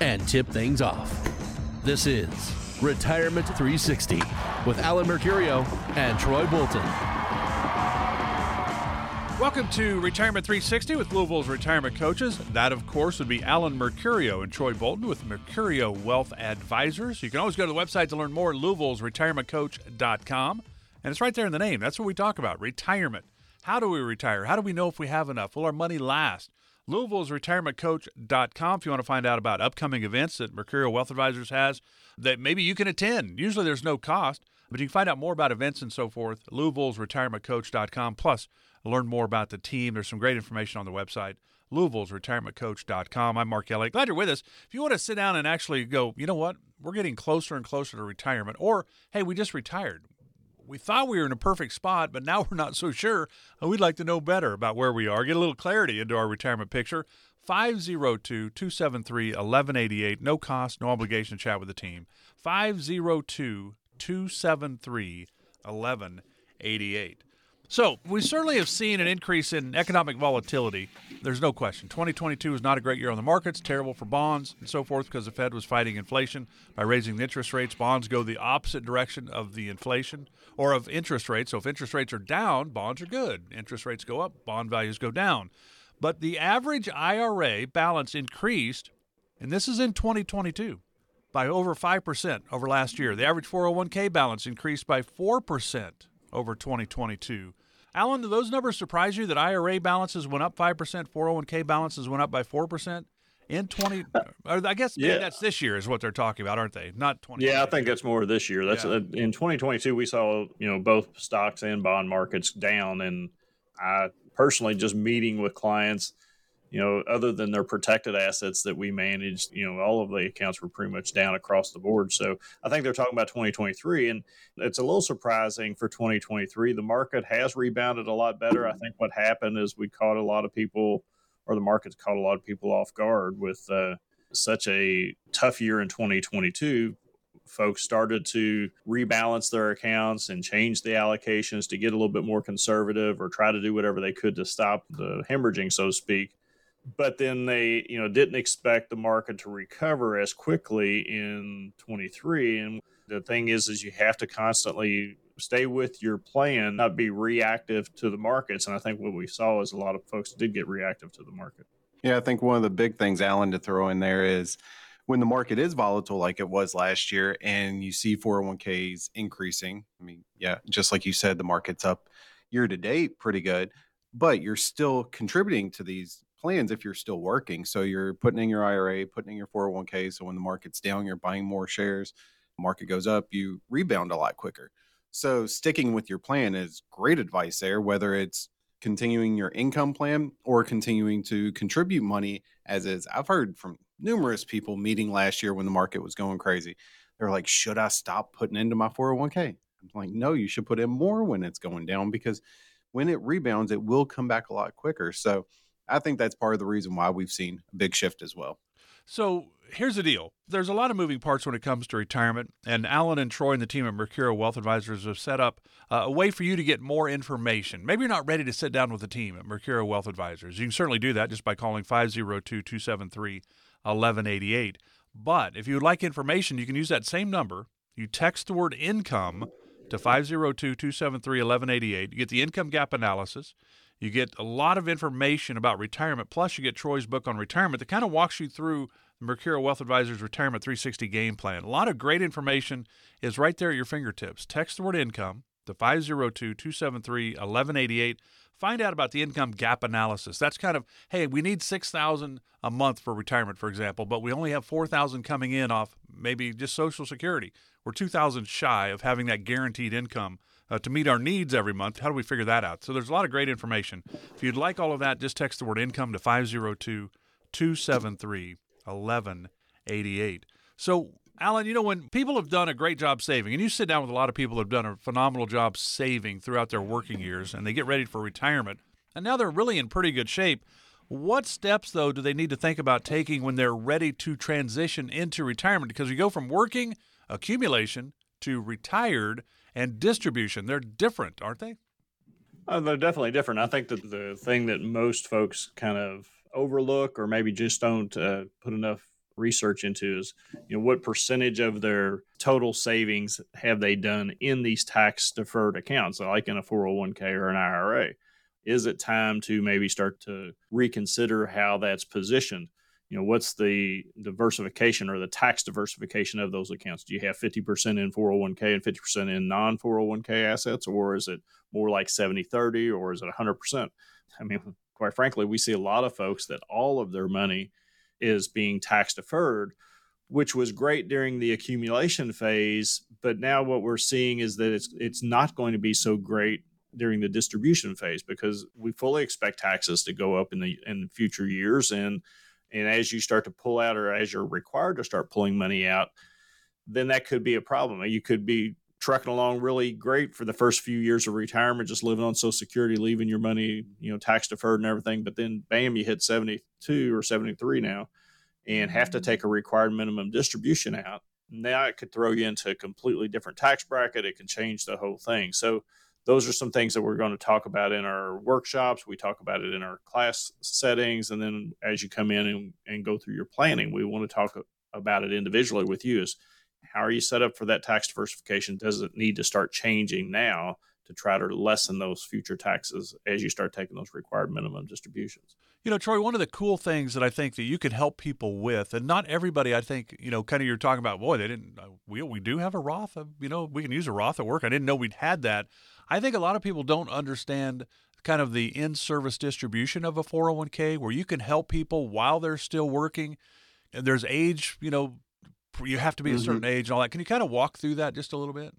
and tip things off. This is Retirement 360 with Alan Mercurio and Troy Bolton. Welcome to Retirement 360 with Louisville's retirement coaches. That, of course, would be Alan Mercurio and Troy Bolton with Mercurio Wealth Advisors. You can always go to the website to learn more Louisville's retirementcoach.com. And it's right there in the name. That's what we talk about retirement. How do we retire? How do we know if we have enough? Will our money last? Louisville's retirementcoach.com if you want to find out about upcoming events that Mercurio Wealth Advisors has that maybe you can attend. Usually there's no cost, but you can find out more about events and so forth. Louisville's retirementcoach.com. Plus, learn more about the team. There's some great information on the website. Louisville's retirementcoach.com. I'm Mark Elliott. Glad you're with us. If you want to sit down and actually go, you know what? We're getting closer and closer to retirement. Or, hey, we just retired. We thought we were in a perfect spot, but now we're not so sure. We'd like to know better about where we are, get a little clarity into our retirement picture. 502 273 1188. No cost, no obligation to chat with the team. 502 273 1188. So, we certainly have seen an increase in economic volatility. There's no question. 2022 is not a great year on the markets, terrible for bonds and so forth because the Fed was fighting inflation by raising the interest rates. Bonds go the opposite direction of the inflation or of interest rates. So, if interest rates are down, bonds are good. Interest rates go up, bond values go down. But the average IRA balance increased, and this is in 2022, by over 5% over last year. The average 401k balance increased by 4% over 2022. Alan, do those numbers surprise you that IRA balances went up 5%, 401k balances went up by 4%? In 20, I guess yeah. that's this year is what they're talking about, aren't they? Not 20. Yeah, I think that's more this year. That's yeah. uh, in 2022. We saw you know both stocks and bond markets down, and I personally just meeting with clients you know, other than their protected assets that we managed, you know, all of the accounts were pretty much down across the board. So I think they're talking about 2023, and it's a little surprising for 2023. The market has rebounded a lot better. I think what happened is we caught a lot of people, or the market's caught a lot of people off guard with uh, such a tough year in 2022 folks started to rebalance their accounts and change the allocations to get a little bit more conservative or try to do whatever they could to stop the hemorrhaging, so to speak but then they you know didn't expect the market to recover as quickly in 23 and the thing is is you have to constantly stay with your plan not be reactive to the markets. And i think what we saw is a lot of folks did get reactive to the market. Yeah i think one of the big things alan to throw in there is when the market is volatile like it was last year and you see 401ks increasing i mean yeah just like you said the market's up year to date pretty good but you're still contributing to these plans if you're still working. So you're putting in your IRA, putting in your 401k. So when the market's down, you're buying more shares. market goes up, you rebound a lot quicker. So sticking with your plan is great advice there, whether it's continuing your income plan or continuing to contribute money as is. I've heard from numerous people meeting last year when the market was going crazy. They're like, should I stop putting into my 401k? I'm like, no, you should put in more when it's going down because when it rebounds, it will come back a lot quicker. So I think that's part of the reason why we've seen a big shift as well. So here's the deal. There's a lot of moving parts when it comes to retirement, and Alan and Troy and the team at Mercurio Wealth Advisors have set up uh, a way for you to get more information. Maybe you're not ready to sit down with the team at Mercurio Wealth Advisors. You can certainly do that just by calling 502 273 1188. But if you would like information, you can use that same number. You text the word income to 502 273 1188. You get the income gap analysis. You get a lot of information about retirement, plus you get Troy's book on retirement that kind of walks you through the Mercurio Wealth Advisors Retirement 360 game plan. A lot of great information is right there at your fingertips. Text the word income to 502 273 1188. Find out about the income gap analysis. That's kind of, hey, we need 6000 a month for retirement, for example, but we only have 4000 coming in off maybe just Social Security. We're 2000 shy of having that guaranteed income uh, to meet our needs every month. How do we figure that out? So there's a lot of great information. If you'd like all of that, just text the word income to 502 273 1188. So, Alan, you know, when people have done a great job saving, and you sit down with a lot of people who have done a phenomenal job saving throughout their working years, and they get ready for retirement, and now they're really in pretty good shape. What steps, though, do they need to think about taking when they're ready to transition into retirement? Because you go from working, accumulation, to retired and distribution. They're different, aren't they? Uh, they're definitely different. I think that the thing that most folks kind of overlook or maybe just don't uh, put enough research into is you know what percentage of their total savings have they done in these tax deferred accounts like in a 401k or an IRA is it time to maybe start to reconsider how that's positioned? You know, what's the diversification or the tax diversification of those accounts? Do you have 50% in 401k and 50% in non 401k assets, or is it more like 70 30, or is it 100%? I mean, quite frankly, we see a lot of folks that all of their money is being tax deferred, which was great during the accumulation phase. But now what we're seeing is that it's it's not going to be so great during the distribution phase because we fully expect taxes to go up in the in future years and and as you start to pull out or as you're required to start pulling money out then that could be a problem. You could be trucking along really great for the first few years of retirement just living on social security leaving your money you know tax deferred and everything but then bam you hit 72 or 73 now and have to mm-hmm. take a required minimum distribution out. Now it could throw you into a completely different tax bracket. It can change the whole thing. So those are some things that we're going to talk about in our workshops. We talk about it in our class settings. And then as you come in and, and go through your planning, we want to talk about it individually with you is how are you set up for that tax diversification? Does it need to start changing now to try to lessen those future taxes as you start taking those required minimum distributions? You know, Troy, one of the cool things that I think that you could help people with, and not everybody, I think, you know, kind of you're talking about, boy, they didn't, uh, we, we do have a Roth, you know, we can use a Roth at work. I didn't know we'd had that. I think a lot of people don't understand kind of the in service distribution of a 401k where you can help people while they're still working. And there's age, you know, you have to be a mm-hmm. certain age and all that. Can you kind of walk through that just a little bit?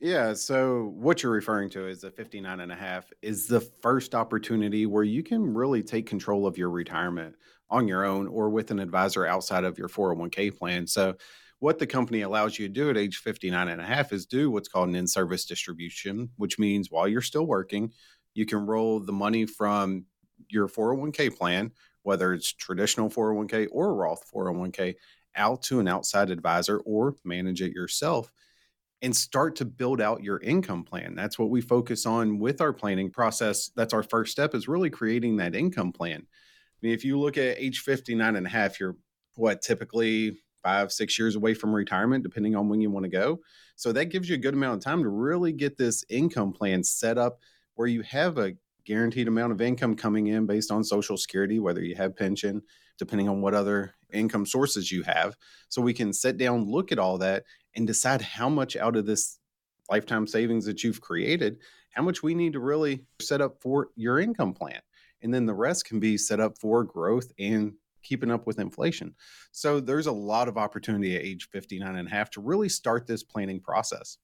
Yeah. So what you're referring to is the 59 and a half is the first opportunity where you can really take control of your retirement on your own or with an advisor outside of your 401k plan. So what the company allows you to do at age 59 and a half is do what's called an in-service distribution, which means while you're still working, you can roll the money from your 401k plan, whether it's traditional 401k or Roth 401k, out to an outside advisor or manage it yourself and start to build out your income plan. That's what we focus on with our planning process. That's our first step is really creating that income plan. I mean, if you look at age 59 and a half, you're what typically five, six years away from retirement, depending on when you want to go. So that gives you a good amount of time to really get this income plan set up where you have a guaranteed amount of income coming in based on Social Security, whether you have pension, depending on what other income sources you have. So we can sit down, look at all that, and decide how much out of this lifetime savings that you've created, how much we need to really set up for your income plan. And then the rest can be set up for growth and keeping up with inflation. So there's a lot of opportunity at age 59 and a half to really start this planning process.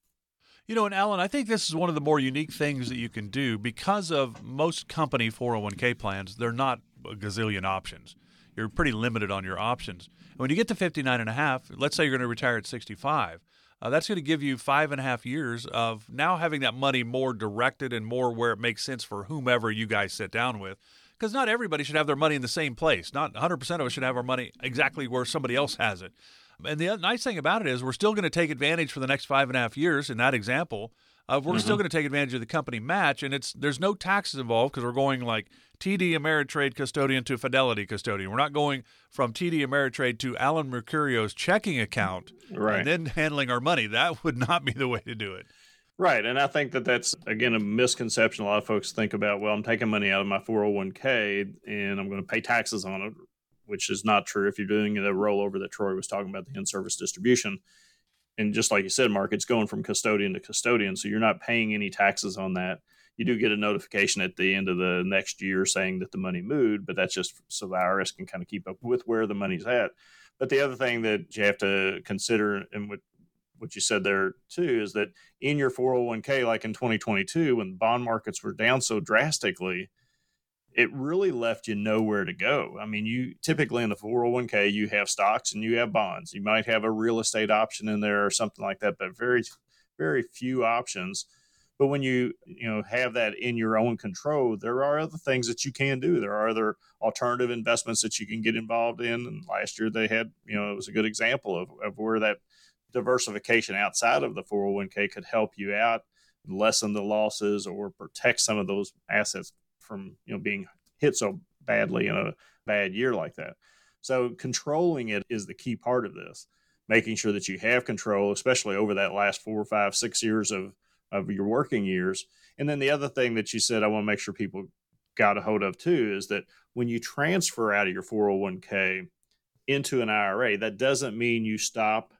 You know, and Alan, I think this is one of the more unique things that you can do because of most company 401k plans, they're not a gazillion options. You're pretty limited on your options. And when you get to 59 and a half, let's say you're going to retire at 65, uh, that's going to give you five and a half years of now having that money more directed and more where it makes sense for whomever you guys sit down with because not everybody should have their money in the same place. Not 100% of us should have our money exactly where somebody else has it. And the nice thing about it is we're still going to take advantage for the next five and a half years in that example. We're mm-hmm. still going to take advantage of the company match, and it's there's no taxes involved because we're going like TD Ameritrade custodian to Fidelity custodian. We're not going from TD Ameritrade to Alan Mercurio's checking account right. and then handling our money. That would not be the way to do it. Right. And I think that that's, again, a misconception. A lot of folks think about, well, I'm taking money out of my 401k and I'm going to pay taxes on it, which is not true if you're doing the rollover that Troy was talking about, the in service distribution. And just like you said, Mark, it's going from custodian to custodian. So you're not paying any taxes on that. You do get a notification at the end of the next year saying that the money moved, but that's just so the IRS can kind of keep up with where the money's at. But the other thing that you have to consider, and what what you said there too is that in your 401k like in 2022 when bond markets were down so drastically it really left you nowhere to go. I mean, you typically in the 401k, you have stocks and you have bonds. You might have a real estate option in there or something like that, but very, very few options. But when you you know have that in your own control, there are other things that you can do. There are other alternative investments that you can get involved in. And last year they had you know it was a good example of, of where that diversification outside of the 401k could help you out, lessen the losses, or protect some of those assets from you know being hit so badly in a bad year like that. So controlling it is the key part of this, making sure that you have control, especially over that last four, five, six years of of your working years. And then the other thing that you said I want to make sure people got a hold of too is that when you transfer out of your 401k into an IRA, that doesn't mean you stop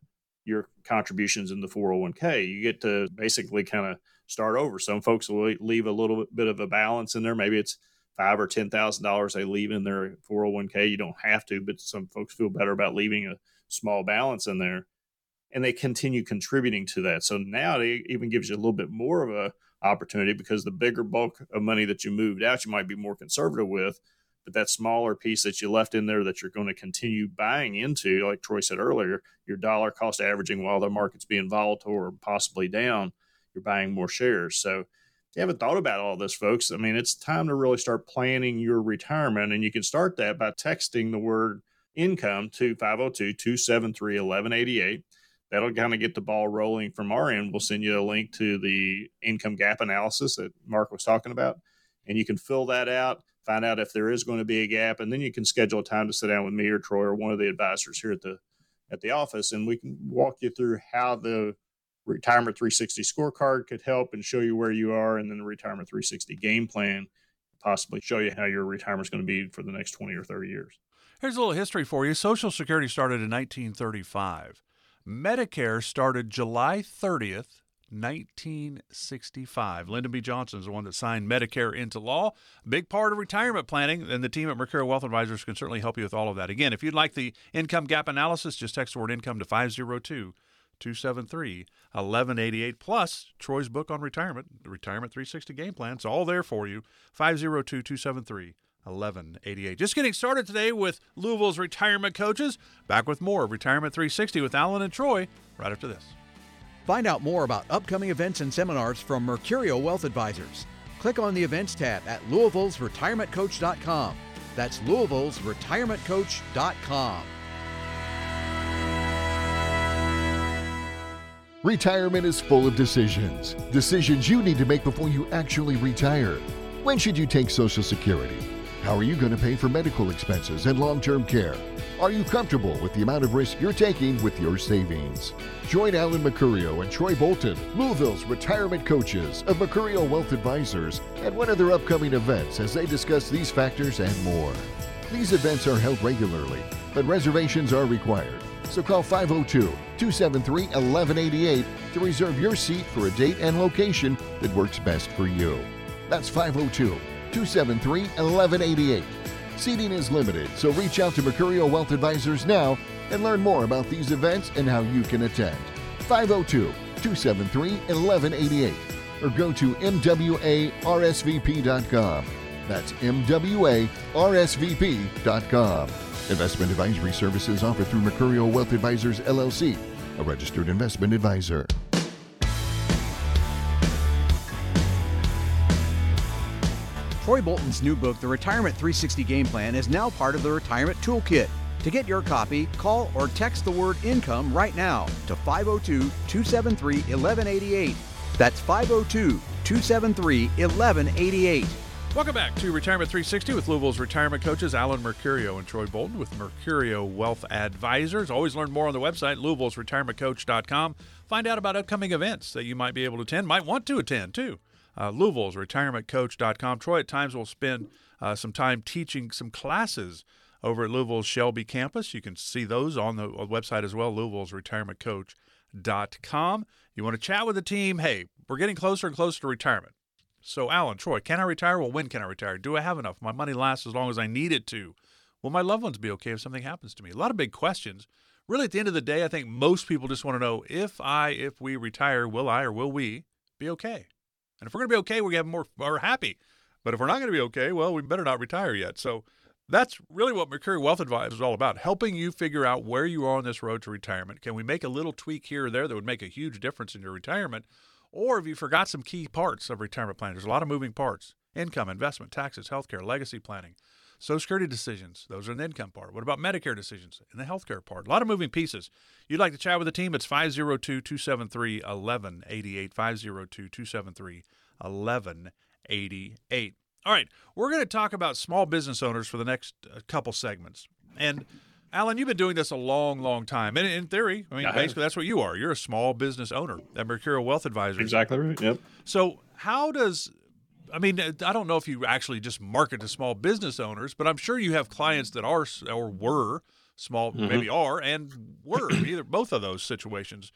your contributions in the 401k. You get to basically kind of start over. Some folks will leave a little bit of a balance in there. Maybe it's five or ten thousand dollars they leave in their 401k. You don't have to, but some folks feel better about leaving a small balance in there and they continue contributing to that. So now it even gives you a little bit more of a opportunity because the bigger bulk of money that you moved out, you might be more conservative with. But that smaller piece that you left in there that you're going to continue buying into, like Troy said earlier, your dollar cost averaging while the market's being volatile or possibly down, you're buying more shares. So if you haven't thought about all this, folks, I mean, it's time to really start planning your retirement. And you can start that by texting the word income to 502 273 1188 that'll kind of get the ball rolling from our end. We'll send you a link to the income gap analysis that Mark was talking about, and you can fill that out, find out if there is going to be a gap, and then you can schedule a time to sit down with me or Troy or one of the advisors here at the at the office, and we can walk you through how the retirement 360 scorecard could help and show you where you are, and then the retirement 360 game plan possibly show you how your retirement is going to be for the next 20 or 30 years. Here's a little history for you. Social Security started in 1935. Medicare started July 30th, 1965. Lyndon B. Johnson is the one that signed Medicare into law. Big part of retirement planning, and the team at Mercurio Wealth Advisors can certainly help you with all of that. Again, if you'd like the income gap analysis, just text the word income to 502 273 1188. Plus, Troy's book on retirement, the Retirement 360 Game Plan. It's all there for you. 502 273 1188. Just getting started today with Louisville's retirement coaches. Back with more of Retirement 360 with Alan and Troy right after this. Find out more about upcoming events and seminars from Mercurio Wealth Advisors. Click on the events tab at Louisville's retirementcoach.com. That's Louisville's retirementcoach.com. Retirement is full of decisions. Decisions you need to make before you actually retire. When should you take Social Security? How are you going to pay for medical expenses and long term care? Are you comfortable with the amount of risk you're taking with your savings? Join Alan Mercurio and Troy Bolton, Louisville's retirement coaches of Mercurio Wealth Advisors, at one of their upcoming events as they discuss these factors and more. These events are held regularly, but reservations are required. So call 502 273 1188 to reserve your seat for a date and location that works best for you. That's 502 273 1188. Seating is limited, so reach out to Mercurio Wealth Advisors now and learn more about these events and how you can attend. 502 273 1188 or go to MWARSVP.com. That's MWARSVP.com. Investment advisory services offered through Mercurio Wealth Advisors LLC, a registered investment advisor. Troy Bolton's new book, The Retirement 360 Game Plan, is now part of the Retirement Toolkit. To get your copy, call or text the word income right now to 502 273 1188. That's 502 273 1188. Welcome back to Retirement 360 with Louisville's retirement coaches Alan Mercurio and Troy Bolton with Mercurio Wealth Advisors. Always learn more on the website, louisville'sretirementcoach.com. Find out about upcoming events that you might be able to attend, might want to attend too uh, Louisville's retirementcoach.com. Troy at times will spend uh, some time teaching some classes over at Louisville's Shelby campus. You can see those on the website as well, Louisville's retirementcoach.com. You want to chat with the team? Hey, we're getting closer and closer to retirement. So, Alan, Troy, can I retire? Well, when can I retire? Do I have enough? My money lasts as long as I need it to. Will my loved ones be okay if something happens to me? A lot of big questions. Really, at the end of the day, I think most people just want to know if I, if we retire, will I or will we be okay? And if we're going to be okay, to have more, are happy. But if we're not going to be okay, well, we better not retire yet. So that's really what Mercurio Wealth Advisors is all about, helping you figure out where you are on this road to retirement. Can we make a little tweak here or there that would make a huge difference in your retirement? Or if you forgot some key parts of retirement planning, there's a lot of moving parts income, investment, taxes, healthcare, legacy planning, Social Security decisions. Those are in the income part. What about Medicare decisions in the healthcare part? A lot of moving pieces. You'd like to chat with the team? It's 502 273 1188. 502 273 1188. All right, we're going to talk about small business owners for the next uh, couple segments. And Alan, you've been doing this a long, long time. And in theory, I mean, I basically, that's what you are. You're a small business owner at Mercurio Wealth Advisors. Exactly right. Yep. So, how does I mean, I don't know if you actually just market to small business owners, but I'm sure you have clients that are or were small, mm-hmm. maybe are and were either both of those situations.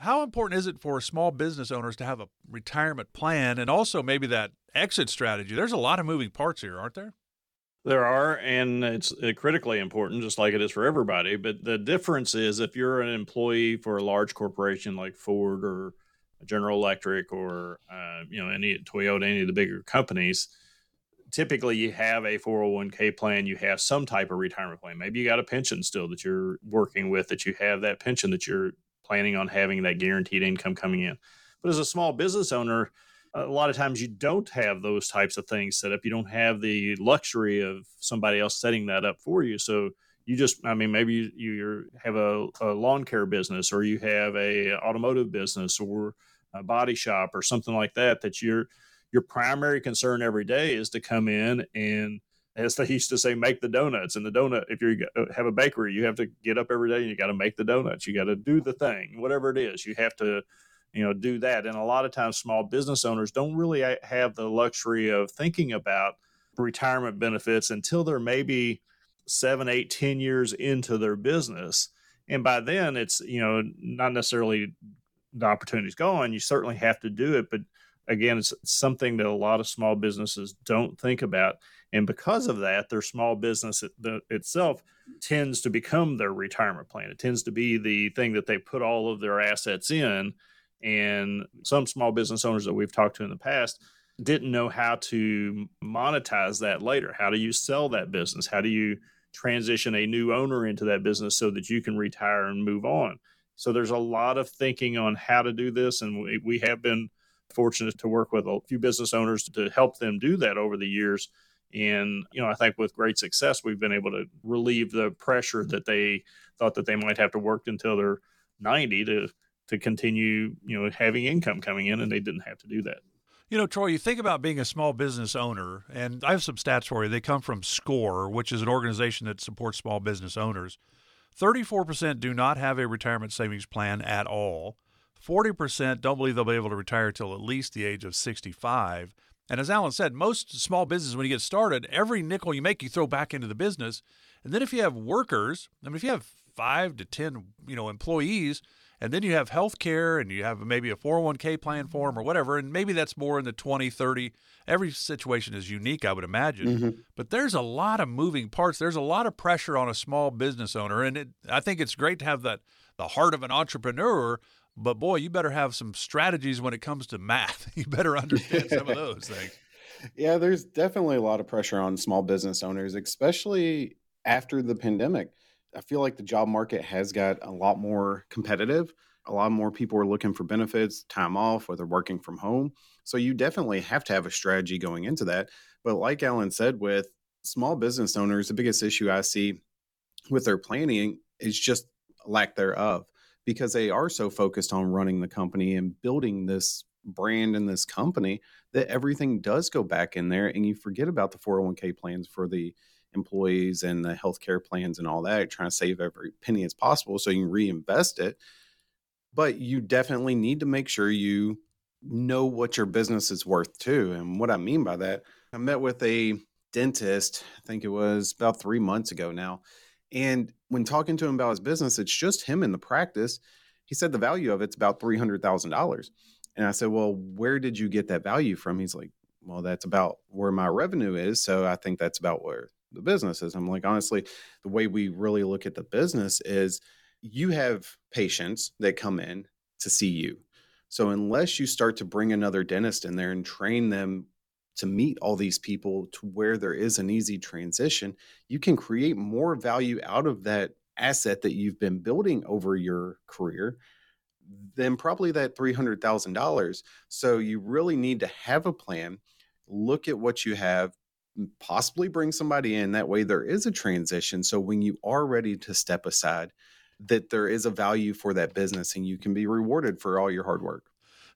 How important is it for small business owners to have a retirement plan and also maybe that exit strategy? There's a lot of moving parts here, aren't there? There are, and it's uh, critically important, just like it is for everybody. But the difference is if you're an employee for a large corporation like Ford or General Electric or uh, you know any Toyota, any of the bigger companies, typically you have a 401k plan, you have some type of retirement plan. Maybe you got a pension still that you're working with, that you have that pension that you're planning on having that guaranteed income coming in. But as a small business owner, a lot of times you don't have those types of things set up. You don't have the luxury of somebody else setting that up for you. So you just, I mean, maybe you, you have a, a lawn care business or you have a automotive business or a body shop or something like that that your your primary concern every day is to come in and as they used to say make the donuts. And the donut if you have a bakery you have to get up every day and you got to make the donuts. You got to do the thing whatever it is. You have to you know do that. And a lot of times small business owners don't really have the luxury of thinking about retirement benefits until they're maybe seven eight ten years into their business. And by then it's you know not necessarily the opportunity's gone, you certainly have to do it. But again, it's something that a lot of small businesses don't think about. And because of that, their small business itself tends to become their retirement plan. It tends to be the thing that they put all of their assets in. And some small business owners that we've talked to in the past didn't know how to monetize that later. How do you sell that business? How do you transition a new owner into that business so that you can retire and move on? So there's a lot of thinking on how to do this, and we, we have been fortunate to work with a few business owners to help them do that over the years. And you know, I think with great success, we've been able to relieve the pressure that they thought that they might have to work until they're 90 to to continue, you know, having income coming in, and they didn't have to do that. You know, Troy, you think about being a small business owner, and I have some stats for you. They come from SCORE, which is an organization that supports small business owners. 34% do not have a retirement savings plan at all. 40% don't believe they'll be able to retire till at least the age of 65. And as Alan said, most small business, when you get started, every nickel you make, you throw back into the business. And then if you have workers, I mean, if you have five to 10, you know, employees, and then you have health care and you have maybe a 401k plan for them or whatever and maybe that's more in the 20 30 every situation is unique i would imagine mm-hmm. but there's a lot of moving parts there's a lot of pressure on a small business owner and it, i think it's great to have that the heart of an entrepreneur but boy you better have some strategies when it comes to math you better understand some of those things yeah there's definitely a lot of pressure on small business owners especially after the pandemic I feel like the job market has got a lot more competitive. A lot more people are looking for benefits, time off, whether working from home. So you definitely have to have a strategy going into that. But like Alan said, with small business owners, the biggest issue I see with their planning is just lack thereof because they are so focused on running the company and building this brand and this company that everything does go back in there and you forget about the 401k plans for the employees and the healthcare plans and all that, trying to save every penny as possible so you can reinvest it. But you definitely need to make sure you know what your business is worth too. And what I mean by that, I met with a dentist, I think it was about three months ago now. And when talking to him about his business, it's just him in the practice. He said the value of it's about $300,000. And I said, Well, where did you get that value from? He's like, Well, that's about where my revenue is. So I think that's about where the business is. I'm like, honestly, the way we really look at the business is you have patients that come in to see you. So unless you start to bring another dentist in there and train them to meet all these people to where there is an easy transition, you can create more value out of that asset that you've been building over your career than probably that $300,000. So you really need to have a plan, look at what you have, possibly bring somebody in. That way, there is a transition. So when you are ready to step aside, that there is a value for that business and you can be rewarded for all your hard work.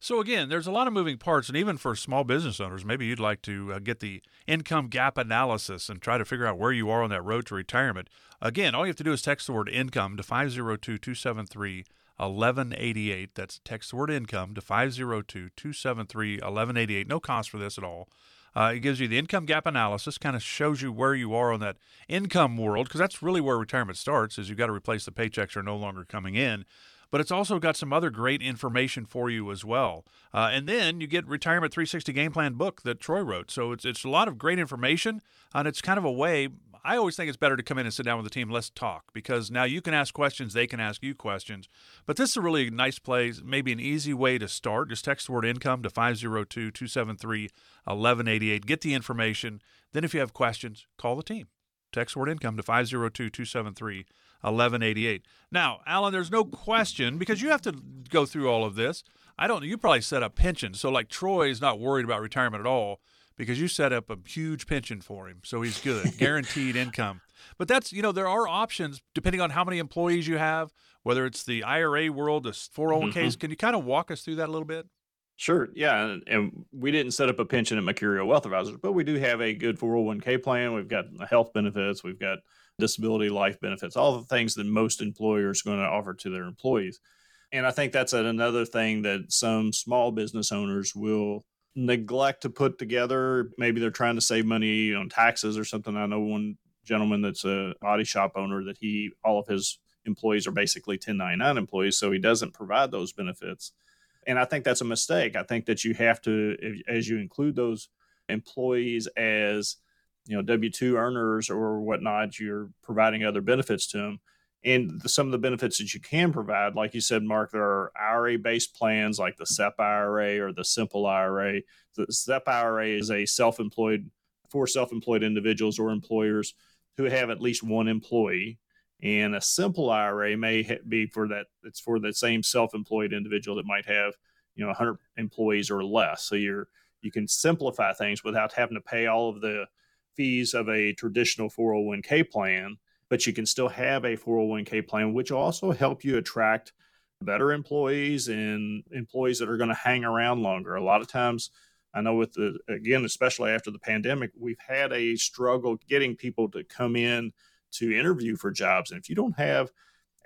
So again, there's a lot of moving parts, and even for small business owners, maybe you'd like to uh, get the income gap analysis and try to figure out where you are on that road to retirement. Again, all you have to do is text the word income to 502 273 1188. That's text the word income to 502 273 1188. No cost for this at all. Uh, it gives you the income gap analysis, kind of shows you where you are on that income world, because that's really where retirement starts. Is you've got to replace the paychecks are no longer coming in but it's also got some other great information for you as well. Uh, and then you get Retirement 360 Game Plan book that Troy wrote. So it's, it's a lot of great information, and it's kind of a way. I always think it's better to come in and sit down with the team. Let's talk because now you can ask questions, they can ask you questions. But this is a really nice place, maybe an easy way to start. Just text the word income to 502 273 1188. Get the information. Then, if you have questions, call the team. Text word income to 502 273 1188. Now, Alan, there's no question because you have to go through all of this. I don't know. you probably set up pensions. So like Troy is not worried about retirement at all because you set up a huge pension for him. So he's good, guaranteed income. But that's, you know, there are options depending on how many employees you have, whether it's the IRA world, the 401ks. Mm-hmm. Can you kind of walk us through that a little bit? Sure. Yeah. And, and, we didn't set up a pension at Mercurio Wealth Advisors, but we do have a good 401k plan. We've got health benefits. We've got disability life benefits, all the things that most employers are going to offer to their employees. And I think that's another thing that some small business owners will neglect to put together. Maybe they're trying to save money on taxes or something. I know one gentleman that's a body shop owner that he all of his employees are basically 1099 employees, so he doesn't provide those benefits. And I think that's a mistake. I think that you have to, as you include those employees as you know W two earners or whatnot, you're providing other benefits to them. And the, some of the benefits that you can provide, like you said, Mark, there are IRA based plans like the SEP IRA or the Simple IRA. The SEP IRA is a self employed for self employed individuals or employers who have at least one employee. And a simple IRA may be for that, it's for the same self employed individual that might have, you know, 100 employees or less. So you're, you can simplify things without having to pay all of the fees of a traditional 401k plan, but you can still have a 401k plan, which will also help you attract better employees and employees that are going to hang around longer. A lot of times, I know with the, again, especially after the pandemic, we've had a struggle getting people to come in to interview for jobs. And if you don't have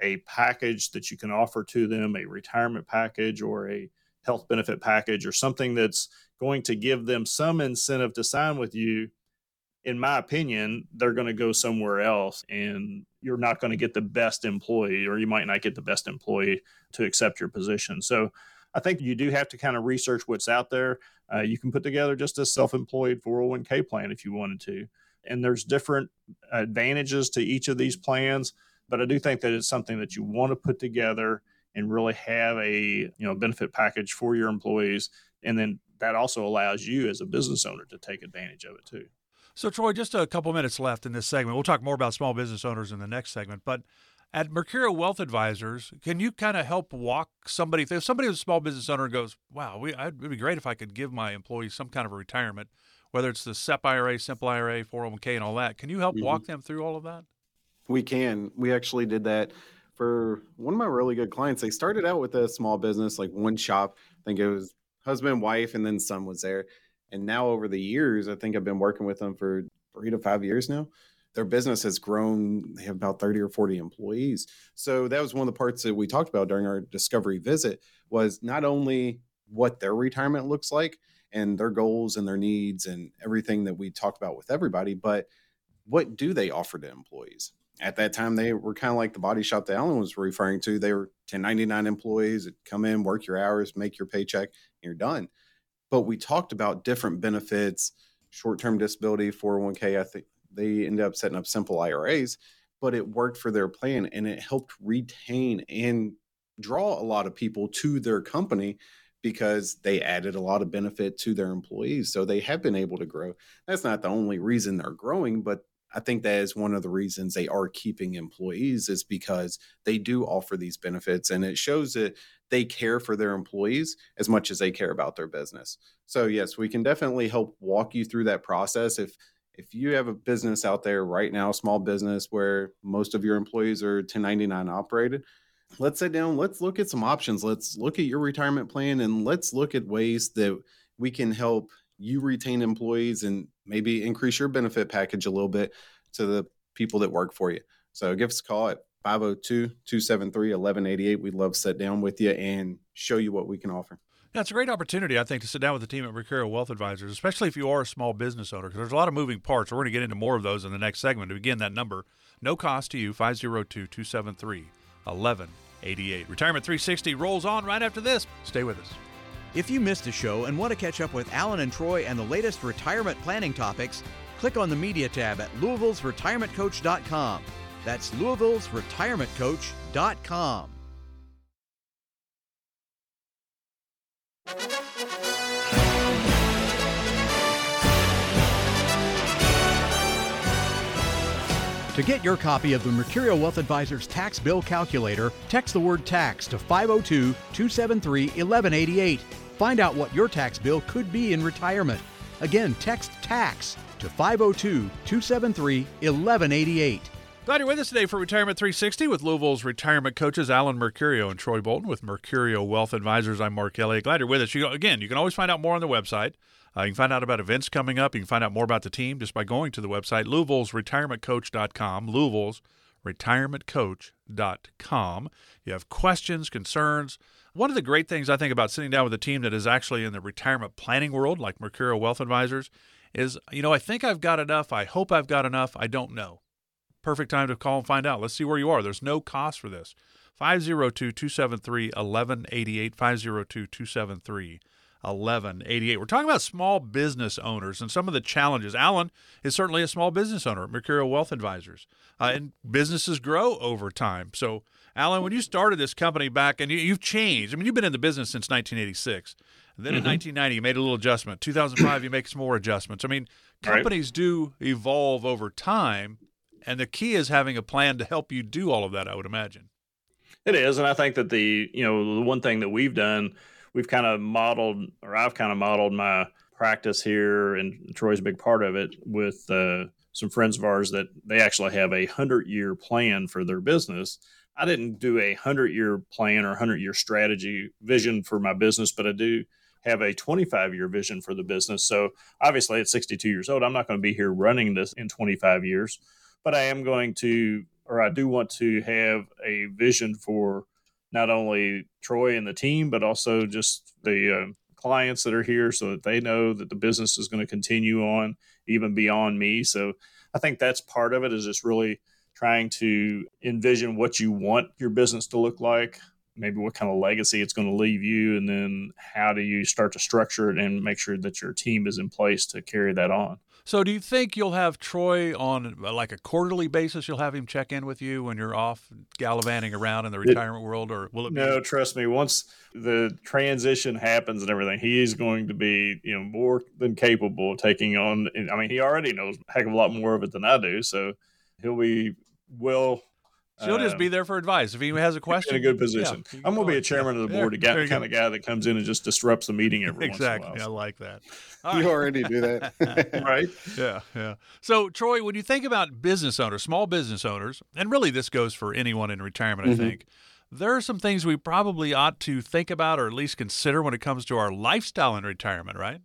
a package that you can offer to them, a retirement package or a health benefit package or something that's going to give them some incentive to sign with you, in my opinion, they're going to go somewhere else and you're not going to get the best employee, or you might not get the best employee to accept your position. So I think you do have to kind of research what's out there. Uh, you can put together just a self employed 401k plan if you wanted to. And there's different advantages to each of these plans, but I do think that it's something that you want to put together and really have a you know benefit package for your employees and then that also allows you as a business owner to take advantage of it too so, Troy, just a couple minutes left in this segment. We'll talk more about small business owners in the next segment. But at Mercurio Wealth Advisors, can you kind of help walk somebody? If somebody who's a small business owner goes, "Wow, we, it'd be great if I could give my employees some kind of a retirement, whether it's the SEP IRA, Simple IRA, 401k, and all that." Can you help mm-hmm. walk them through all of that? We can. We actually did that for one of my really good clients. They started out with a small business, like one shop. I think it was husband, wife, and then son was there and now over the years, I think I've been working with them for three to five years now. Their business has grown. They have about 30 or 40 employees. So that was one of the parts that we talked about during our discovery visit was not only what their retirement looks like and their goals and their needs and everything that we talk about with everybody, but what do they offer to employees? At that time, they were kind of like the body shop that Alan was referring to. They were 1099 employees that come in, work your hours, make your paycheck, and you're done but we talked about different benefits, short-term disability, 401k. I think they ended up setting up simple IRAs, but it worked for their plan and it helped retain and draw a lot of people to their company because they added a lot of benefit to their employees. So they have been able to grow. That's not the only reason they're growing, but I think that is one of the reasons they are keeping employees is because they do offer these benefits and it shows that they care for their employees as much as they care about their business. So yes, we can definitely help walk you through that process if if you have a business out there right now, small business where most of your employees are 1099 operated, let's sit down, let's look at some options. Let's look at your retirement plan and let's look at ways that we can help you retain employees and maybe increase your benefit package a little bit to the people that work for you. So give us a call at 502 273 1188. We'd love to sit down with you and show you what we can offer. Yeah, it's a great opportunity, I think, to sit down with the team at Mercurio Wealth Advisors, especially if you are a small business owner, because there's a lot of moving parts. We're going to get into more of those in the next segment. Again, that number, no cost to you, 502 273 1188. Retirement 360 rolls on right after this. Stay with us. If you missed a show and want to catch up with Alan and Troy and the latest retirement planning topics, click on the media tab at louisville'sretirementcoach.com. That's louisville'sretirementcoach.com. To get your copy of the Mercurio Wealth Advisors Tax Bill Calculator, text the word tax to 502 273 1188. Find out what your tax bill could be in retirement. Again, text tax to 502 273 1188. Glad you're with us today for Retirement 360 with Louisville's retirement coaches Alan Mercurio and Troy Bolton with Mercurio Wealth Advisors. I'm Mark Elliott. Glad you're with us. You, again, you can always find out more on the website. Uh, you can find out about events coming up. You can find out more about the team just by going to the website, Louisville's Louisville'sRetirementCoach.com. Louisville's retirementcoach.com. You have questions, concerns. One of the great things I think about sitting down with a team that is actually in the retirement planning world, like Mercurio Wealth Advisors, is, you know, I think I've got enough. I hope I've got enough. I don't know. Perfect time to call and find out. Let's see where you are. There's no cost for this. 502 273 1188. 502 273 1188. We're talking about small business owners and some of the challenges. Alan is certainly a small business owner at Mercurio Wealth Advisors, uh, and businesses grow over time. So, Alan, when you started this company back, and you, have changed. I mean, you've been in the business since 1986. And then mm-hmm. in 1990, you made a little adjustment. 2005, you make some more adjustments. I mean, companies right. do evolve over time, and the key is having a plan to help you do all of that. I would imagine. It is, and I think that the you know the one thing that we've done we've kind of modeled, or I've kind of modeled my practice here, and Troy's a big part of it with uh, some friends of ours that they actually have a hundred year plan for their business. I didn't do a hundred year plan or hundred year strategy vision for my business, but I do have a 25 year vision for the business. So obviously at 62 years old, I'm not going to be here running this in 25 years, but I am going to, or I do want to have a vision for not only Troy and the team, but also just the uh, clients that are here so that they know that the business is going to continue on even beyond me. So I think that's part of it is just really trying to envision what you want your business to look like, maybe what kind of legacy it's going to leave you, and then how do you start to structure it and make sure that your team is in place to carry that on. So, do you think you'll have Troy on like a quarterly basis? You'll have him check in with you when you're off gallivanting around in the retirement it, world, or will it? Be- no, trust me. Once the transition happens and everything, he is going to be you know more than capable of taking on. I mean, he already knows a heck of a lot more of it than I do, so he'll be well She'll just be um, there for advice if he has a question. In a good position. Yeah, I'm going to be a chairman of the board, yeah, the kind of guy that comes in and just disrupts the meeting every exactly. once in a while. I like that. All you right. already do that, right? Yeah, yeah. So, Troy, when you think about business owners, small business owners, and really this goes for anyone in retirement, mm-hmm. I think there are some things we probably ought to think about or at least consider when it comes to our lifestyle in retirement, right?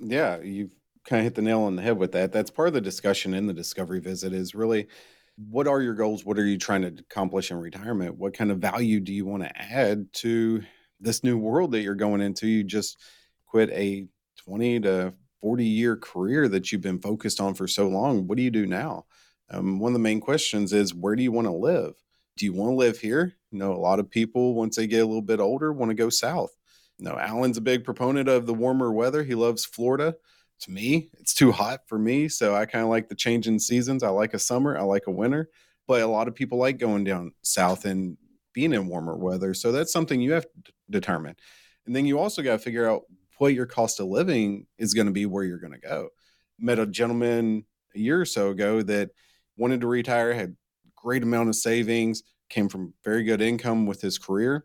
Yeah, you've kind of hit the nail on the head with that. That's part of the discussion in the discovery visit is really what are your goals? What are you trying to accomplish in retirement? What kind of value do you want to add to this new world that you're going into? You just quit a 20 to 40 year career that you've been focused on for so long. What do you do now? Um, one of the main questions is where do you want to live? Do you want to live here? You know, a lot of people, once they get a little bit older, want to go south. You know, Alan's a big proponent of the warmer weather. He loves Florida to me, it's too hot for me. So I kind of like the change in seasons. I like a summer, I like a winter, but a lot of people like going down south and being in warmer weather. So that's something you have to determine. And then you also got to figure out what your cost of living is going to be where you're going to go. Met a gentleman a year or so ago that wanted to retire, had great amount of savings, came from very good income with his career,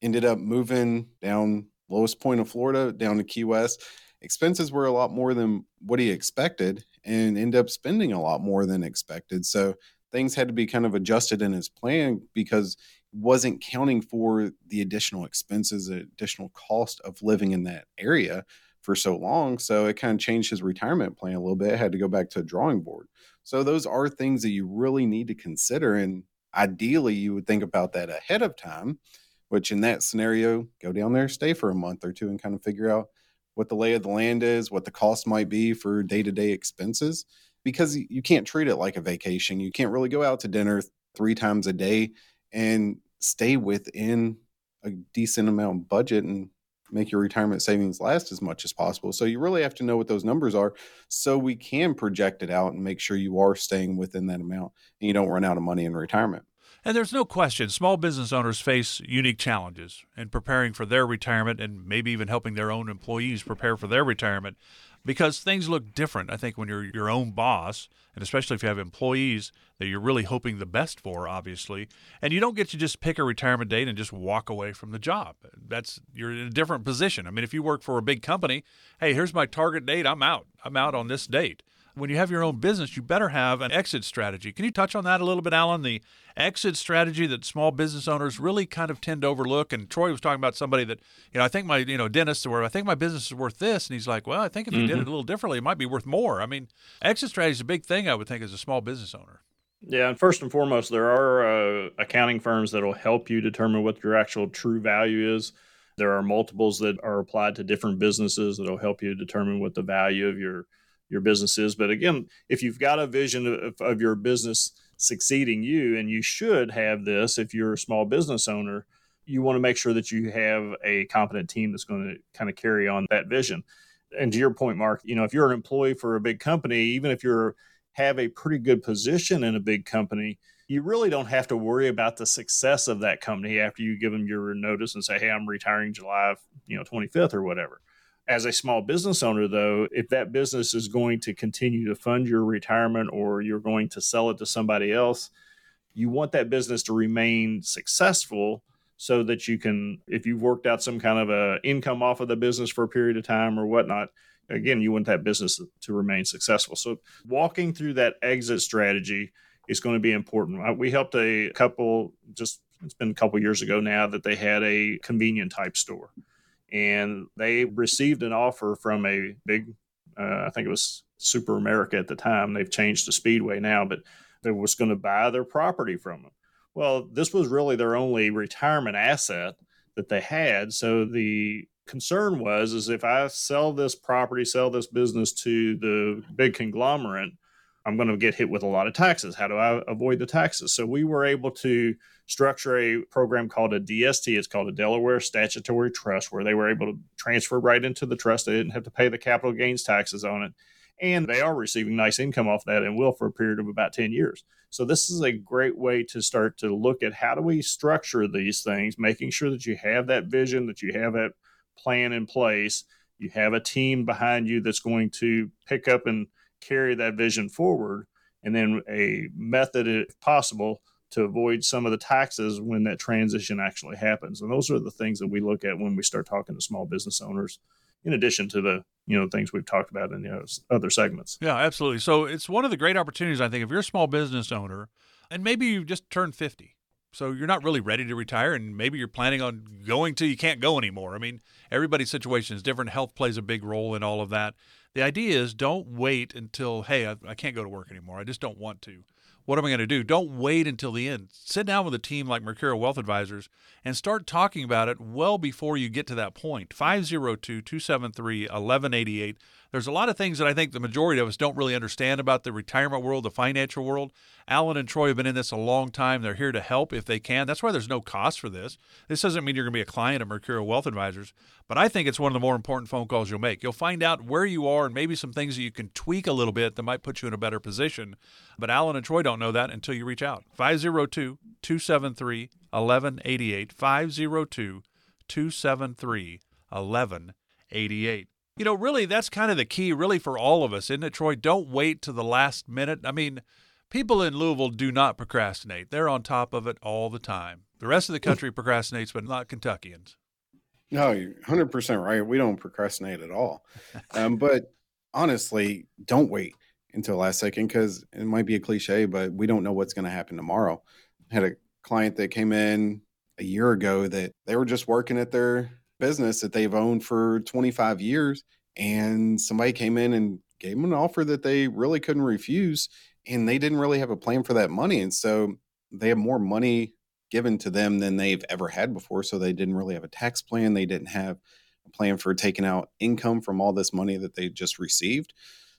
ended up moving down lowest point of Florida down to Key West. Expenses were a lot more than what he expected and end up spending a lot more than expected. So things had to be kind of adjusted in his plan because wasn't counting for the additional expenses, the additional cost of living in that area for so long. So it kind of changed his retirement plan a little bit. Had to go back to a drawing board. So those are things that you really need to consider. And ideally, you would think about that ahead of time, which in that scenario, go down there, stay for a month or two, and kind of figure out what the lay of the land is, what the cost might be for day to day expenses, because you can't treat it like a vacation. You can't really go out to dinner three times a day and stay within a decent amount budget and make your retirement savings last as much as possible. So you really have to know what those numbers are so we can project it out and make sure you are staying within that amount and you don't run out of money in retirement. And there's no question small business owners face unique challenges in preparing for their retirement and maybe even helping their own employees prepare for their retirement because things look different. I think when you're your own boss, and especially if you have employees that you're really hoping the best for, obviously, and you don't get to just pick a retirement date and just walk away from the job. That's you're in a different position. I mean, if you work for a big company, hey, here's my target date. I'm out. I'm out on this date when you have your own business, you better have an exit strategy. Can you touch on that a little bit, Alan? The exit strategy that small business owners really kind of tend to overlook. And Troy was talking about somebody that, you know, I think my, you know, dentist where I think my business is worth this. And he's like, well, I think if you mm-hmm. did it a little differently, it might be worth more. I mean, exit strategy is a big thing, I would think, as a small business owner. Yeah, and first and foremost, there are uh, accounting firms that will help you determine what your actual true value is. There are multiples that are applied to different businesses that will help you determine what the value of your your business is. But again, if you've got a vision of, of your business succeeding you, and you should have this if you're a small business owner, you want to make sure that you have a competent team that's going to kind of carry on that vision. And to your point, Mark, you know, if you're an employee for a big company, even if you're have a pretty good position in a big company, you really don't have to worry about the success of that company after you give them your notice and say, "Hey, I'm retiring July, you know, 25th or whatever." As a small business owner, though, if that business is going to continue to fund your retirement or you're going to sell it to somebody else, you want that business to remain successful so that you can, if you've worked out some kind of a income off of the business for a period of time or whatnot, again, you want that business to remain successful. So walking through that exit strategy is going to be important. Uh, we helped a couple just it's been a couple years ago now that they had a convenient type store and they received an offer from a big, uh, I think it was Super America at the time. They've changed to Speedway now, but they was going to buy their property from them. Well, this was really their only retirement asset that they had. So the concern was is if I sell this property, sell this business to the big conglomerate, I'm going to get hit with a lot of taxes. How do I avoid the taxes? So we were able to structure a program called a DST. It's called a Delaware Statutory Trust, where they were able to transfer right into the trust. They didn't have to pay the capital gains taxes on it. And they are receiving nice income off that and will for a period of about 10 years. So, this is a great way to start to look at how do we structure these things, making sure that you have that vision, that you have that plan in place, you have a team behind you that's going to pick up and carry that vision forward, and then a method, if possible, to avoid some of the taxes when that transition actually happens. And those are the things that we look at when we start talking to small business owners, in addition to the you know things we've talked about in the uh, other segments. Yeah, absolutely. So it's one of the great opportunities I think if you're a small business owner, and maybe you've just turned fifty. So you're not really ready to retire, and maybe you're planning on going till you can't go anymore. I mean, everybody's situation is different. Health plays a big role in all of that. The idea is don't wait until, hey, I, I can't go to work anymore. I just don't want to. What am I going to do? Don't wait until the end. Sit down with a team like Mercurio Wealth Advisors and start talking about it well before you get to that point. 502 273 1188. There's a lot of things that I think the majority of us don't really understand about the retirement world, the financial world. Alan and Troy have been in this a long time. They're here to help if they can. That's why there's no cost for this. This doesn't mean you're going to be a client of Mercurio Wealth Advisors, but I think it's one of the more important phone calls you'll make. You'll find out where you are and maybe some things that you can tweak a little bit that might put you in a better position. But Alan and Troy don't know that until you reach out. 502 273 1188. 502 273 1188. You know, really, that's kind of the key, really, for all of us, isn't it, Troy? Don't wait to the last minute. I mean, people in Louisville do not procrastinate, they're on top of it all the time. The rest of the country procrastinates, but not Kentuckians. No, you're 100% right. We don't procrastinate at all. Um, but honestly, don't wait until the last second because it might be a cliche, but we don't know what's going to happen tomorrow. I had a client that came in a year ago that they were just working at their business that they've owned for 25 years. And somebody came in and gave them an offer that they really couldn't refuse. And they didn't really have a plan for that money. And so they have more money given to them than they've ever had before. So they didn't really have a tax plan. They didn't have a plan for taking out income from all this money that they just received.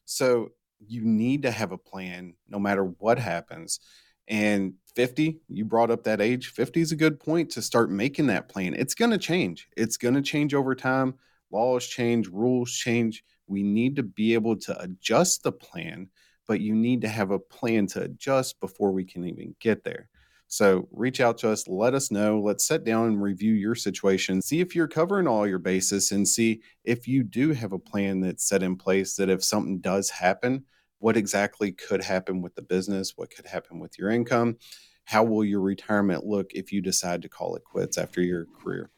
So you need to have a plan no matter what happens. And 50, you brought up that age. 50 is a good point to start making that plan. It's going to change. It's going to change over time. Laws change, rules change. We need to be able to adjust the plan, but you need to have a plan to adjust before we can even get there. So reach out to us, let us know. Let's sit down and review your situation, see if you're covering all your bases, and see if you do have a plan that's set in place that if something does happen, what exactly could happen with the business, what could happen with your income, how will your retirement look if you decide to call it quits after your career.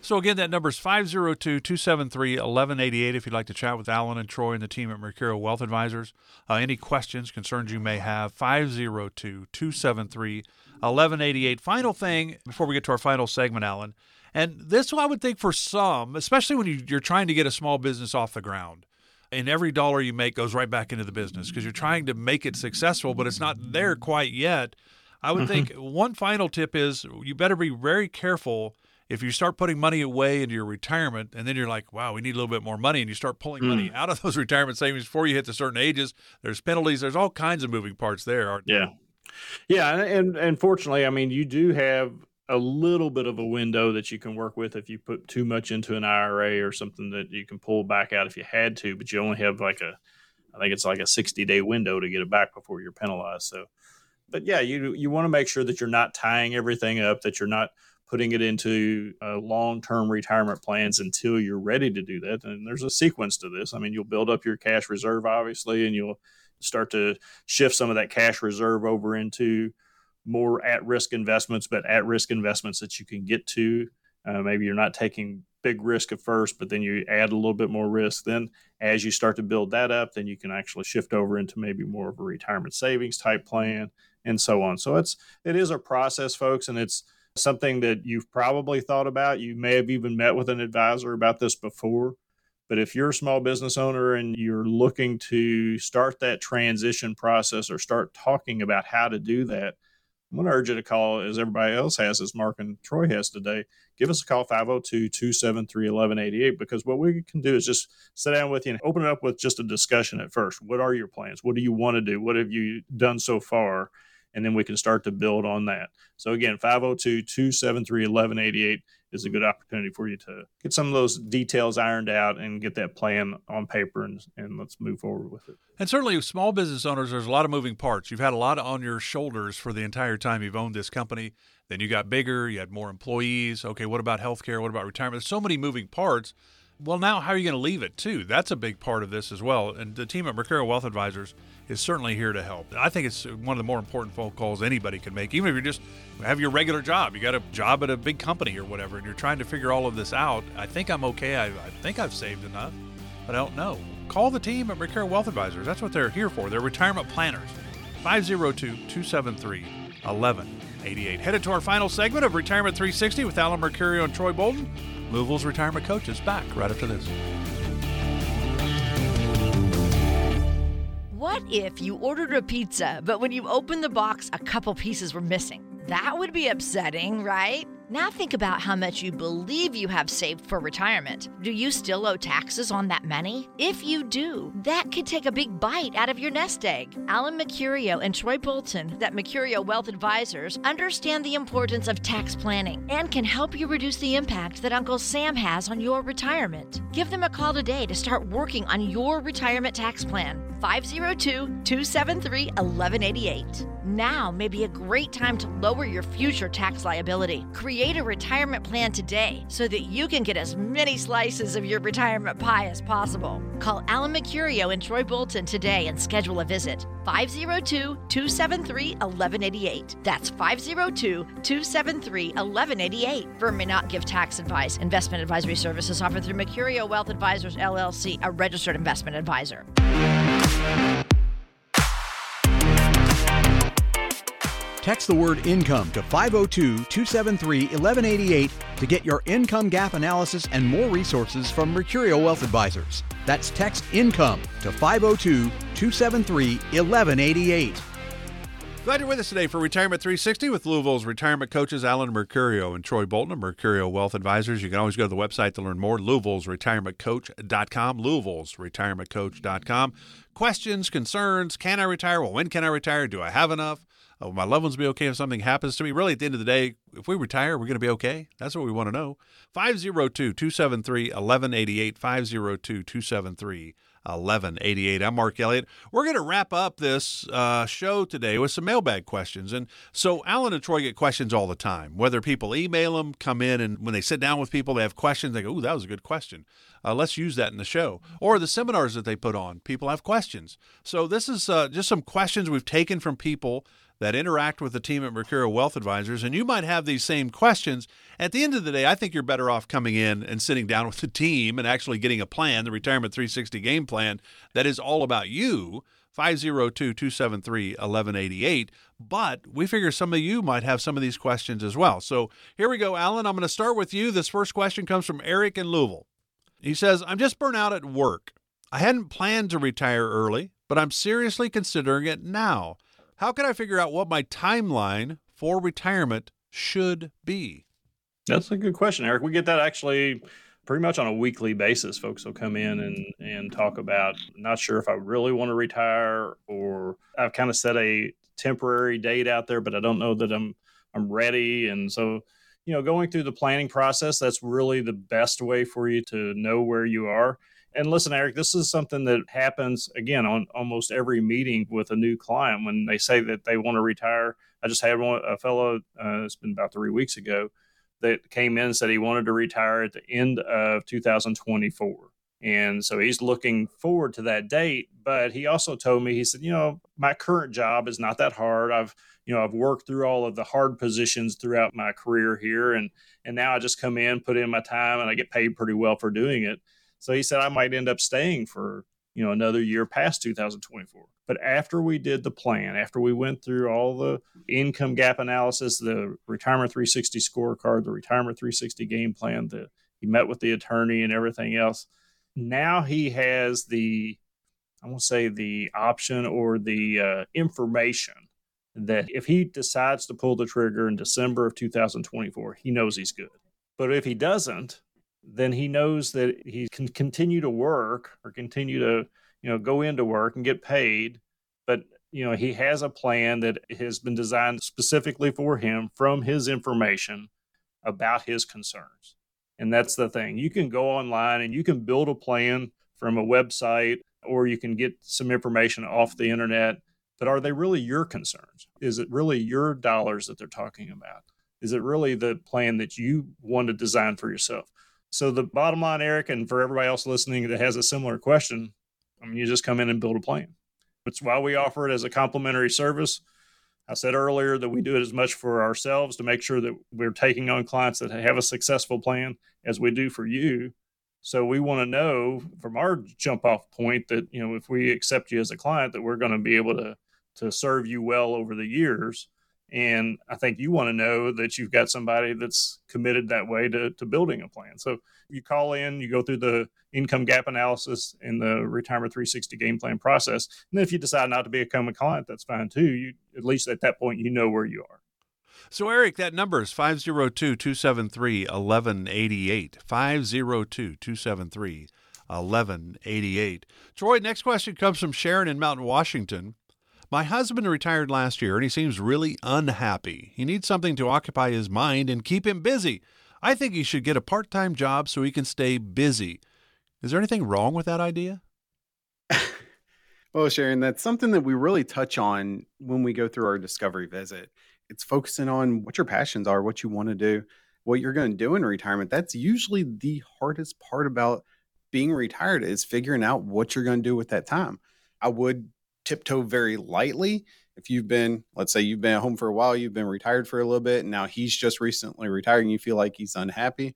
So, again, that number is 502 273 1188 if you'd like to chat with Alan and Troy and the team at Mercurio Wealth Advisors. Uh, any questions, concerns you may have, 502 273 1188. Final thing before we get to our final segment, Alan, and this I would think for some, especially when you, you're trying to get a small business off the ground, and every dollar you make goes right back into the business because you're trying to make it successful, but it's not there quite yet. I would think one final tip is you better be very careful if you start putting money away into your retirement and then you're like, wow, we need a little bit more money, and you start pulling mm. money out of those retirement savings before you hit the certain ages, there's penalties, there's all kinds of moving parts there. Aren't there? yeah. Yeah. And, and fortunately, I mean, you do have a little bit of a window that you can work with if you put too much into an IRA or something that you can pull back out if you had to, but you only have like a, I think it's like a 60 day window to get it back before you're penalized. So, but yeah, you you want to make sure that you're not tying everything up, that you're not putting it into uh, long-term retirement plans until you're ready to do that. And there's a sequence to this. I mean, you'll build up your cash reserve, obviously, and you'll start to shift some of that cash reserve over into more at-risk investments, but at-risk investments that you can get to. Uh, maybe you're not taking big risk at first, but then you add a little bit more risk. Then, as you start to build that up, then you can actually shift over into maybe more of a retirement savings type plan, and so on. So it's it is a process, folks, and it's something that you've probably thought about. You may have even met with an advisor about this before. But if you're a small business owner and you're looking to start that transition process or start talking about how to do that, I'm going to urge you to call, as everybody else has, as Mark and Troy has today. Give us a call, 502 273 1188, because what we can do is just sit down with you and open it up with just a discussion at first. What are your plans? What do you want to do? What have you done so far? And then we can start to build on that. So again, 502 273 1188 is a good opportunity for you to get some of those details ironed out and get that plan on paper and, and let's move forward with it. And certainly, small business owners, there's a lot of moving parts. You've had a lot on your shoulders for the entire time you've owned this company. Then you got bigger, you had more employees. Okay, what about healthcare? What about retirement? There's so many moving parts. Well, now how are you going to leave it too? That's a big part of this as well. And the team at Mercurio Wealth Advisors is certainly here to help. I think it's one of the more important phone calls anybody can make, even if you just have your regular job. You got a job at a big company or whatever, and you're trying to figure all of this out. I think I'm okay. I, I think I've saved enough, but I don't know. Call the team at Mercurio Wealth Advisors. That's what they're here for. They're retirement planners. 502 273 1188. Headed to our final segment of Retirement 360 with Alan Mercurio and Troy Bolton. Louisville's retirement coaches back right after this. What if you ordered a pizza, but when you opened the box, a couple pieces were missing? That would be upsetting, right? Now think about how much you believe you have saved for retirement. Do you still owe taxes on that money? If you do, that could take a big bite out of your nest egg. Alan Mercurio and Troy Bolton, that Mercurio Wealth Advisors, understand the importance of tax planning and can help you reduce the impact that Uncle Sam has on your retirement. Give them a call today to start working on your retirement tax plan. 502 273 1188. Now may be a great time to lower your future tax liability. Create a retirement plan today so that you can get as many slices of your retirement pie as possible. Call Alan Mercurio and Troy Bolton today and schedule a visit. 502 273 1188. That's 502 273 1188. Firm may not give tax advice. Investment advisory services offered through Mercurio Wealth Advisors LLC, a registered investment advisor. Text the word income to 502 273 1188 to get your income gap analysis and more resources from Mercurio Wealth Advisors. That's text income to 502 273 1188. Glad you're with us today for Retirement 360 with Louisville's retirement coaches Alan Mercurio and Troy Bolton of Mercurio Wealth Advisors. You can always go to the website to learn more, louisville'sretirementcoach.com, louisville'sretirementcoach.com. Questions, concerns, can I retire? Well, when can I retire? Do I have enough? Will my loved ones be okay if something happens to me? Really, at the end of the day, if we retire, we're going to be okay. That's what we want to know. 502 273 1188. 502 273 1188. I'm Mark Elliott. We're going to wrap up this uh, show today with some mailbag questions. And so Alan and Troy get questions all the time, whether people email them, come in, and when they sit down with people, they have questions. They go, Ooh, that was a good question. Uh, let's use that in the show. Or the seminars that they put on, people have questions. So this is uh, just some questions we've taken from people that interact with the team at Mercurio Wealth Advisors, and you might have these same questions. At the end of the day, I think you're better off coming in and sitting down with the team and actually getting a plan, the Retirement 360 game plan, that is all about you. 502 273 1188. But we figure some of you might have some of these questions as well. So here we go, Alan. I'm going to start with you. This first question comes from Eric in Louisville. He says, I'm just burnt out at work. I hadn't planned to retire early, but I'm seriously considering it now. How can I figure out what my timeline for retirement should be? That's a good question, Eric. We get that actually pretty much on a weekly basis. Folks will come in and, and talk about not sure if I really want to retire or I've kind of set a temporary date out there, but I don't know that I'm I'm ready. And so, you know, going through the planning process, that's really the best way for you to know where you are. And listen, Eric, this is something that happens again on almost every meeting with a new client when they say that they want to retire. I just had one a fellow. Uh, it's been about three weeks ago that came in said he wanted to retire at the end of 2024. And so he's looking forward to that date. But he also told me, he said, you know, my current job is not that hard. I've, you know, I've worked through all of the hard positions throughout my career here. And, and now I just come in, put in my time, and I get paid pretty well for doing it. So he said I might end up staying for, you know, another year past 2024. But after we did the plan, after we went through all the income gap analysis, the retirement 360 scorecard, the retirement 360 game plan, the he met with the attorney and everything else. Now he has the, I won't say the option or the uh, information that if he decides to pull the trigger in December of 2024, he knows he's good. But if he doesn't, then he knows that he can continue to work or continue to, you know, go into work and get paid. But, you know, he has a plan that has been designed specifically for him from his information about his concerns. And that's the thing. You can go online and you can build a plan from a website or you can get some information off the internet. But are they really your concerns? Is it really your dollars that they're talking about? Is it really the plan that you want to design for yourself? So the bottom line, Eric, and for everybody else listening that has a similar question, I mean, you just come in and build a plan. It's why we offer it as a complimentary service. I said earlier that we do it as much for ourselves to make sure that we're taking on clients that have a successful plan as we do for you. So we want to know from our jump off point that, you know, if we accept you as a client, that we're going to be able to to serve you well over the years. And I think you want to know that you've got somebody that's committed that way to, to building a plan. So you call in, you go through the income gap analysis in the retirement 360 game plan process. And if you decide not to become a client, that's fine too. You at least at that point you know where you are. So, Eric, that number is 502 273 1188. 502 273 1188. Troy, next question comes from Sharon in Mount Washington. My husband retired last year and he seems really unhappy. He needs something to occupy his mind and keep him busy. I think he should get a part time job so he can stay busy. Is there anything wrong with that idea? Well, Sharon, that's something that we really touch on when we go through our discovery visit. It's focusing on what your passions are, what you want to do, what you're going to do in retirement. That's usually the hardest part about being retired is figuring out what you're going to do with that time. I would tiptoe very lightly. If you've been, let's say you've been at home for a while, you've been retired for a little bit, and now he's just recently retired and you feel like he's unhappy,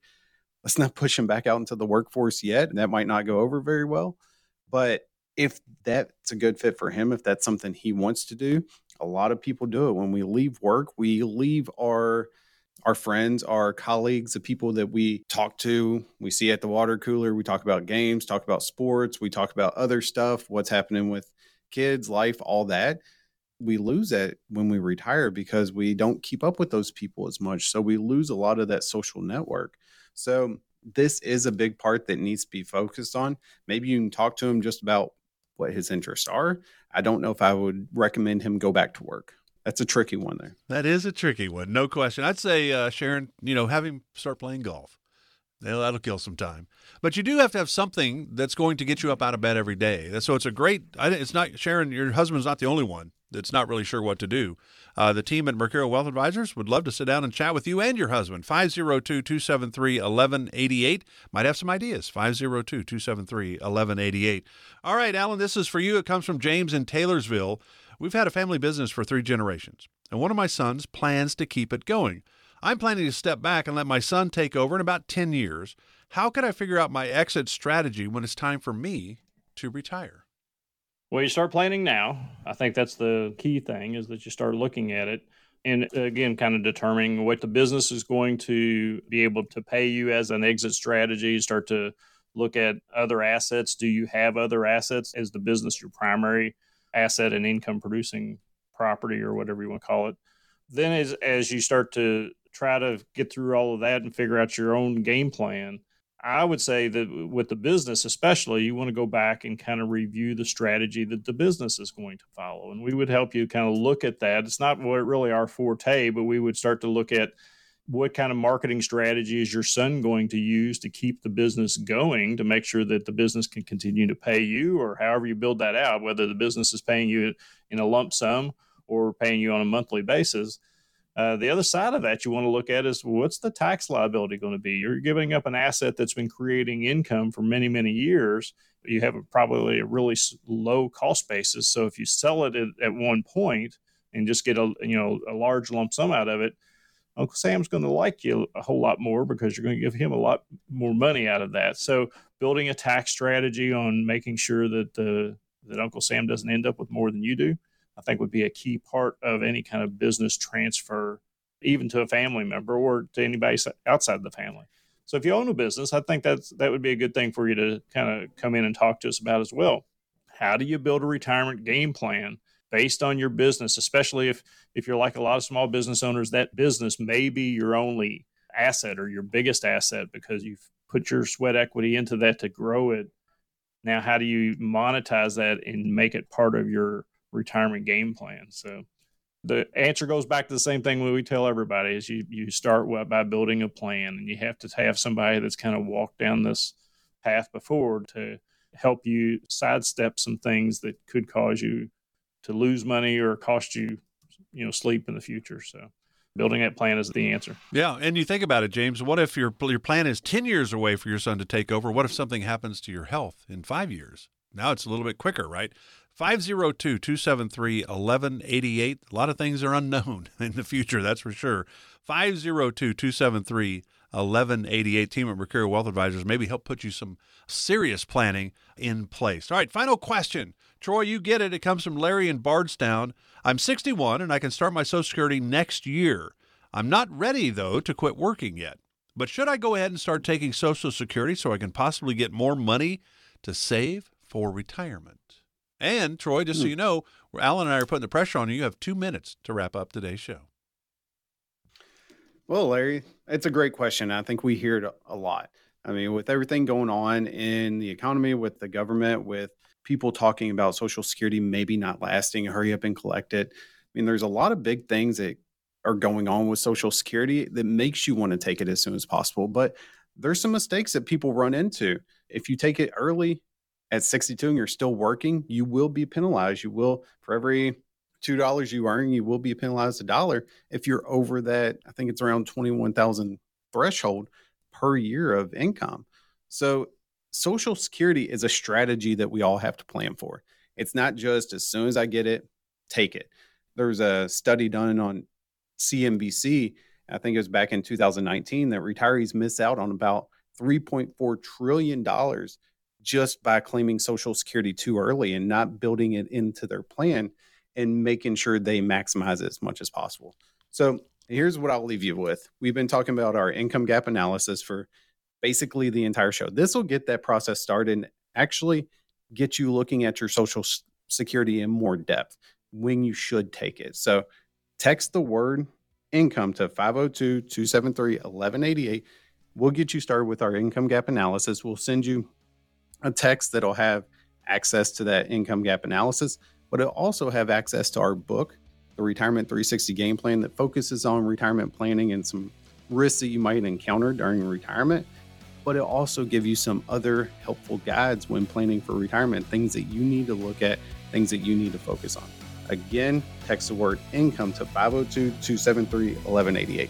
let's not push him back out into the workforce yet. That might not go over very well. But if that's a good fit for him, if that's something he wants to do, a lot of people do it. When we leave work, we leave our our friends, our colleagues, the people that we talk to, we see at the water cooler, we talk about games, talk about sports, we talk about other stuff, what's happening with kids, life, all that. We lose that when we retire because we don't keep up with those people as much. So we lose a lot of that social network. So this is a big part that needs to be focused on. Maybe you can talk to him just about what his interests are. I don't know if I would recommend him go back to work. That's a tricky one there. That is a tricky one, no question. I'd say, uh, Sharon, you know, have him start playing golf. That'll kill some time. But you do have to have something that's going to get you up out of bed every day. So it's a great. It's not Sharon. Your husband's not the only one that's not really sure what to do. Uh, the team at Mercurio Wealth Advisors would love to sit down and chat with you and your husband. 502 273 1188. Might have some ideas. 502 273 1188. All right, Alan, this is for you. It comes from James in Taylorsville. We've had a family business for three generations, and one of my sons plans to keep it going. I'm planning to step back and let my son take over in about 10 years. How can I figure out my exit strategy when it's time for me to retire? Well, you start planning now. I think that's the key thing is that you start looking at it and again kind of determining what the business is going to be able to pay you as an exit strategy start to look at other assets do you have other assets is the business your primary asset and income producing property or whatever you want to call it then as as you start to try to get through all of that and figure out your own game plan I would say that with the business, especially, you want to go back and kind of review the strategy that the business is going to follow. And we would help you kind of look at that. It's not really our forte, but we would start to look at what kind of marketing strategy is your son going to use to keep the business going to make sure that the business can continue to pay you or however you build that out, whether the business is paying you in a lump sum or paying you on a monthly basis uh, the other side of that you want to look at is what's the tax liability going to be? You're giving up an asset that's been creating income for many, many years. You have a, probably a really low cost basis. So if you sell it at, at one point and just get a you know a large lump sum out of it, Uncle Sam's going to like you a whole lot more because you're going to give him a lot more money out of that. So building a tax strategy on making sure that the that Uncle Sam doesn't end up with more than you do I think would be a key part of any kind of business transfer, even to a family member or to anybody outside the family. So if you own a business, I think that's that would be a good thing for you to kind of come in and talk to us about as well. How do you build a retirement game plan based on your business, especially if if you're like a lot of small business owners, that business may be your only asset or your biggest asset because you've put your sweat equity into that to grow it. Now, how do you monetize that and make it part of your retirement game plan. So the answer goes back to the same thing we tell everybody is you, you start by building a plan and you have to have somebody that's kind of walked down this path before to help you sidestep some things that could cause you to lose money or cost you, you know, sleep in the future. So building that plan is the answer. Yeah, and you think about it, James. What if your your plan is ten years away for your son to take over? What if something happens to your health in five years? Now it's a little bit quicker, right? 502 273 1188. A lot of things are unknown in the future, that's for sure. 502 273 1188. Team at Mercurio Wealth Advisors maybe help put you some serious planning in place. All right, final question. Troy, you get it. It comes from Larry in Bardstown. I'm 61 and I can start my Social Security next year. I'm not ready, though, to quit working yet. But should I go ahead and start taking Social Security so I can possibly get more money to save for retirement? And Troy, just so hmm. you know, Alan and I are putting the pressure on you. You have two minutes to wrap up today's show. Well, Larry, it's a great question. I think we hear it a lot. I mean, with everything going on in the economy, with the government, with people talking about Social Security maybe not lasting, hurry up and collect it. I mean, there's a lot of big things that are going on with Social Security that makes you want to take it as soon as possible. But there's some mistakes that people run into. If you take it early, at 62 and you're still working, you will be penalized. You will, for every $2 you earn, you will be penalized a dollar if you're over that. I think it's around 21,000 threshold per year of income. So, Social Security is a strategy that we all have to plan for. It's not just as soon as I get it, take it. There's a study done on CNBC, I think it was back in 2019, that retirees miss out on about $3.4 trillion just by claiming Social Security too early and not building it into their plan and making sure they maximize it as much as possible. So here's what I'll leave you with. We've been talking about our income gap analysis for basically the entire show. This will get that process started and actually get you looking at your Social Security in more depth when you should take it. So text the word income to 502 273 1188. We'll get you started with our income gap analysis. We'll send you a text that'll have access to that income gap analysis, but it'll also have access to our book, the Retirement 360 Game Plan, that focuses on retirement planning and some risks that you might encounter during retirement. But it'll also give you some other helpful guides when planning for retirement, things that you need to look at, things that you need to focus on. Again, text the word income to 502 273 1188.